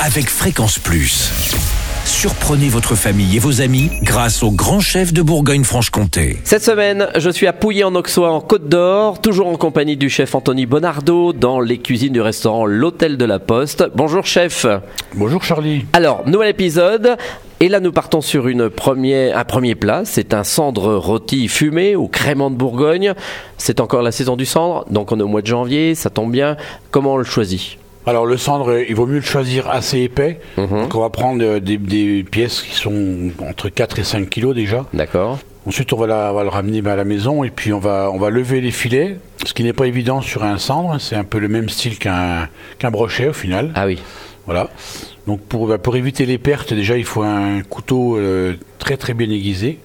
avec Fréquence Plus. Surprenez votre famille et vos amis grâce au grand chef de Bourgogne-Franche-Comté. Cette semaine, je suis à Pouilly en Auxois en Côte d'Or, toujours en compagnie du chef Anthony Bonardo dans les cuisines du restaurant L'Hôtel de la Poste. Bonjour chef. Bonjour Charlie. Alors, nouvel épisode. Et là, nous partons sur une première, un premier plat. C'est un cendre rôti fumé au crément de Bourgogne. C'est encore la saison du cendre, donc on est au mois de janvier, ça tombe bien. Comment on le choisit? Alors le cendre, il vaut mieux le choisir assez épais. Donc on va prendre euh, des, des pièces qui sont entre 4 et 5 kilos déjà. D'accord Ensuite on va, la- on va le ramener à la maison et puis on va, on va lever les filets. Ce qui n'est pas évident sur un cendre, c'est un peu le même style qu'un qu'un brochet au final. Ah oui. Voilà. Donc pour, bah, pour éviter les pertes, déjà il faut un couteau euh, très très bien aiguisé.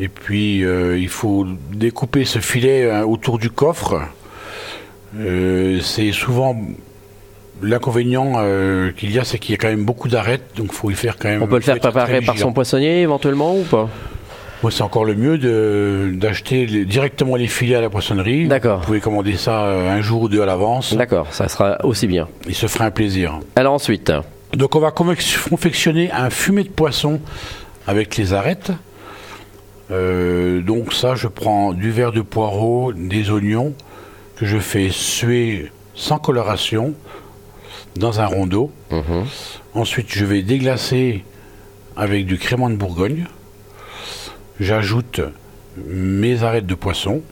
Et puis euh, il faut découper ce filet euh, autour du coffre. Euh, c'est souvent l'inconvénient euh, qu'il y a, c'est qu'il y a quand même beaucoup d'arêtes, donc il faut y faire quand même. On peut le faire préparer par son poissonnier éventuellement ou pas? Moi, c'est encore le mieux d'acheter directement les filets à la poissonnerie. D'accord. Vous pouvez commander ça euh, un jour ou deux à l'avance. D'accord, ça sera aussi bien. Il se fera un plaisir. Alors ensuite, Donc on va confectionner un fumet de poisson avec les arêtes. Euh, donc ça, je prends du verre de poireau, des oignons que je fais suer sans coloration dans un rondeau. Mhm. Ensuite, je vais déglacer avec du crément de Bourgogne. J'ajoute mes arêtes de poisson.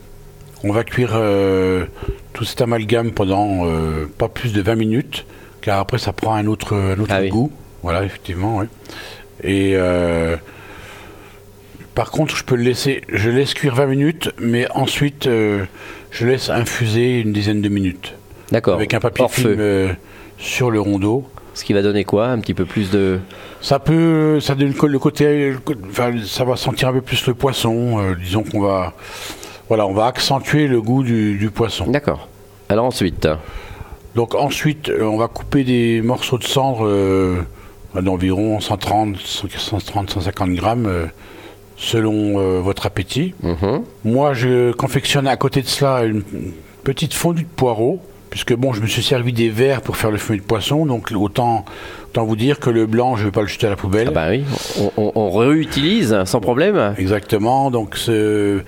On va cuire euh, tout cet amalgame pendant euh, pas plus de 20 minutes, car après ça prend un autre, un autre Ah oui. goût. Voilà, effectivement, ouais. Et euh, par contre, je peux le laisser, je laisse cuire 20 minutes, mais ensuite je laisse infuser une dizaine de minutes d'accord. avec un papier Hors film feu. Sur le rondeau. Ce qui va donner quoi Un petit peu plus de. Ça peut, ça donne le côté, enfin, ça va sentir un peu plus le poisson. euh, disons qu'on va, voilà, on va accentuer le goût du, du poisson. D'accord. Alors ensuite, Donc ensuite, euh, on va couper des morceaux de cendre euh, d'environ 130, 130, 150 grammes, euh, selon euh, votre appétit. Mhm. Moi, je confectionne à côté de cela une une petite fondue de poireaux, puisque bon, je me suis servi des verres pour faire le fumet de poisson, donc autant, autant vous dire que le blanc, je ne vais pas le jeter à la poubelle. ah bah oui, on, on- on réutilise sans problème. Exactement, donc ce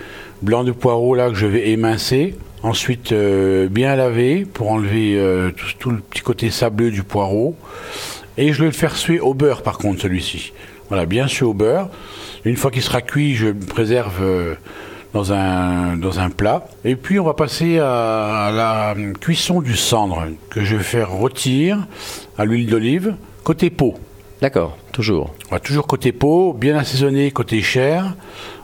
blanc de poireau là que je vais émincer, ensuite euh, bien laver pour enlever euh, tout, tout le petit côté sableux du poireau, et je vais le faire suer au beurre par contre celui-ci. Voilà, bien suer au beurre. Une fois qu'il sera cuit, je préserve euh, dans un, dans un plat. Et puis on va passer à, à la cuisson du cendre que je vais faire rôtir à l'huile d'olive côté peau. D'accord, toujours. On va toujours côté peau, bien assaisonné côté chair.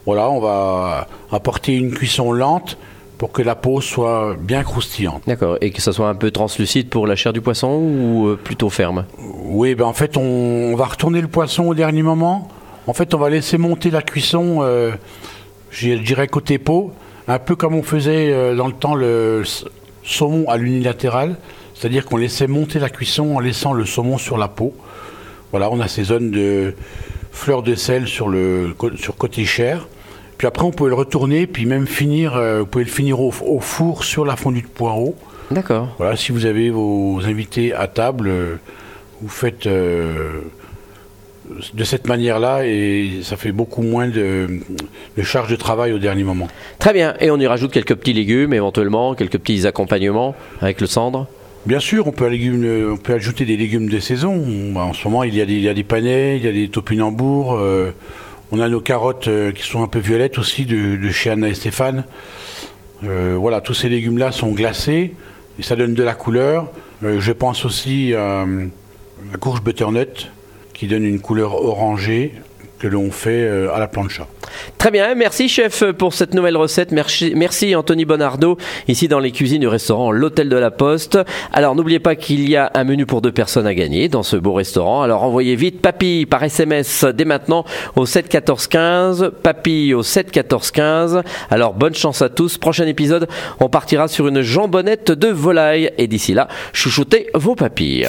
Voilà, on va apporter une cuisson lente pour que la peau soit bien croustillante. D'accord. Et que ça soit un peu translucide pour la chair du poisson ou euh, plutôt ferme? Oui, ben en fait, on, on va retourner le poisson au dernier moment. En fait, on va laisser monter la cuisson, euh, je dirais côté peau, un peu comme on faisait euh, dans le temps le saumon à l'unilatéral. C'est-à-dire qu'on laissait monter la cuisson en laissant le saumon sur la peau. Voilà, on assaisonne de fleurs de sel sur le sur côté chair. Puis après, on peut le retourner, puis même finir, euh, vous pouvez le finir au, au four sur la fondue de poireau. D'accord. Voilà, si vous avez vos invités à table, euh, vous faites euh, de cette manière-là et ça fait beaucoup moins de, de charge de travail au dernier moment. Très bien. Et on y rajoute quelques petits légumes éventuellement, quelques petits accompagnements avec le cendre? Bien sûr, on peut, légumes- on peut ajouter des légumes de saison. Bah, En ce moment, il y a des, il y a des panais, il y a des topinambours. euh, on a nos carottes euh, qui sont un peu violettes aussi de, de chez Anna et Stéphane. Euh, voilà, tous ces légumes-là sont glacés et ça donne de la couleur. Je pense aussi à la courge butternut qui donne une couleur orangée que l'on fait euh, à la plancha. Très bien, merci chef pour cette nouvelle recette. Merci, merci Anthony Bonardo, ici dans les cuisines du restaurant L'Hôtel de la Poste. Alors n'oubliez pas qu'il y a un menu pour deux personnes à gagner dans ce beau restaurant. Alors envoyez vite papy par SMS dès maintenant au 7 14 15, papy au 7 14 15. Alors bonne chance à tous. Prochain épisode, on partira sur une jambonnette de volaille. Et d'ici là, chouchoutez vos papilles.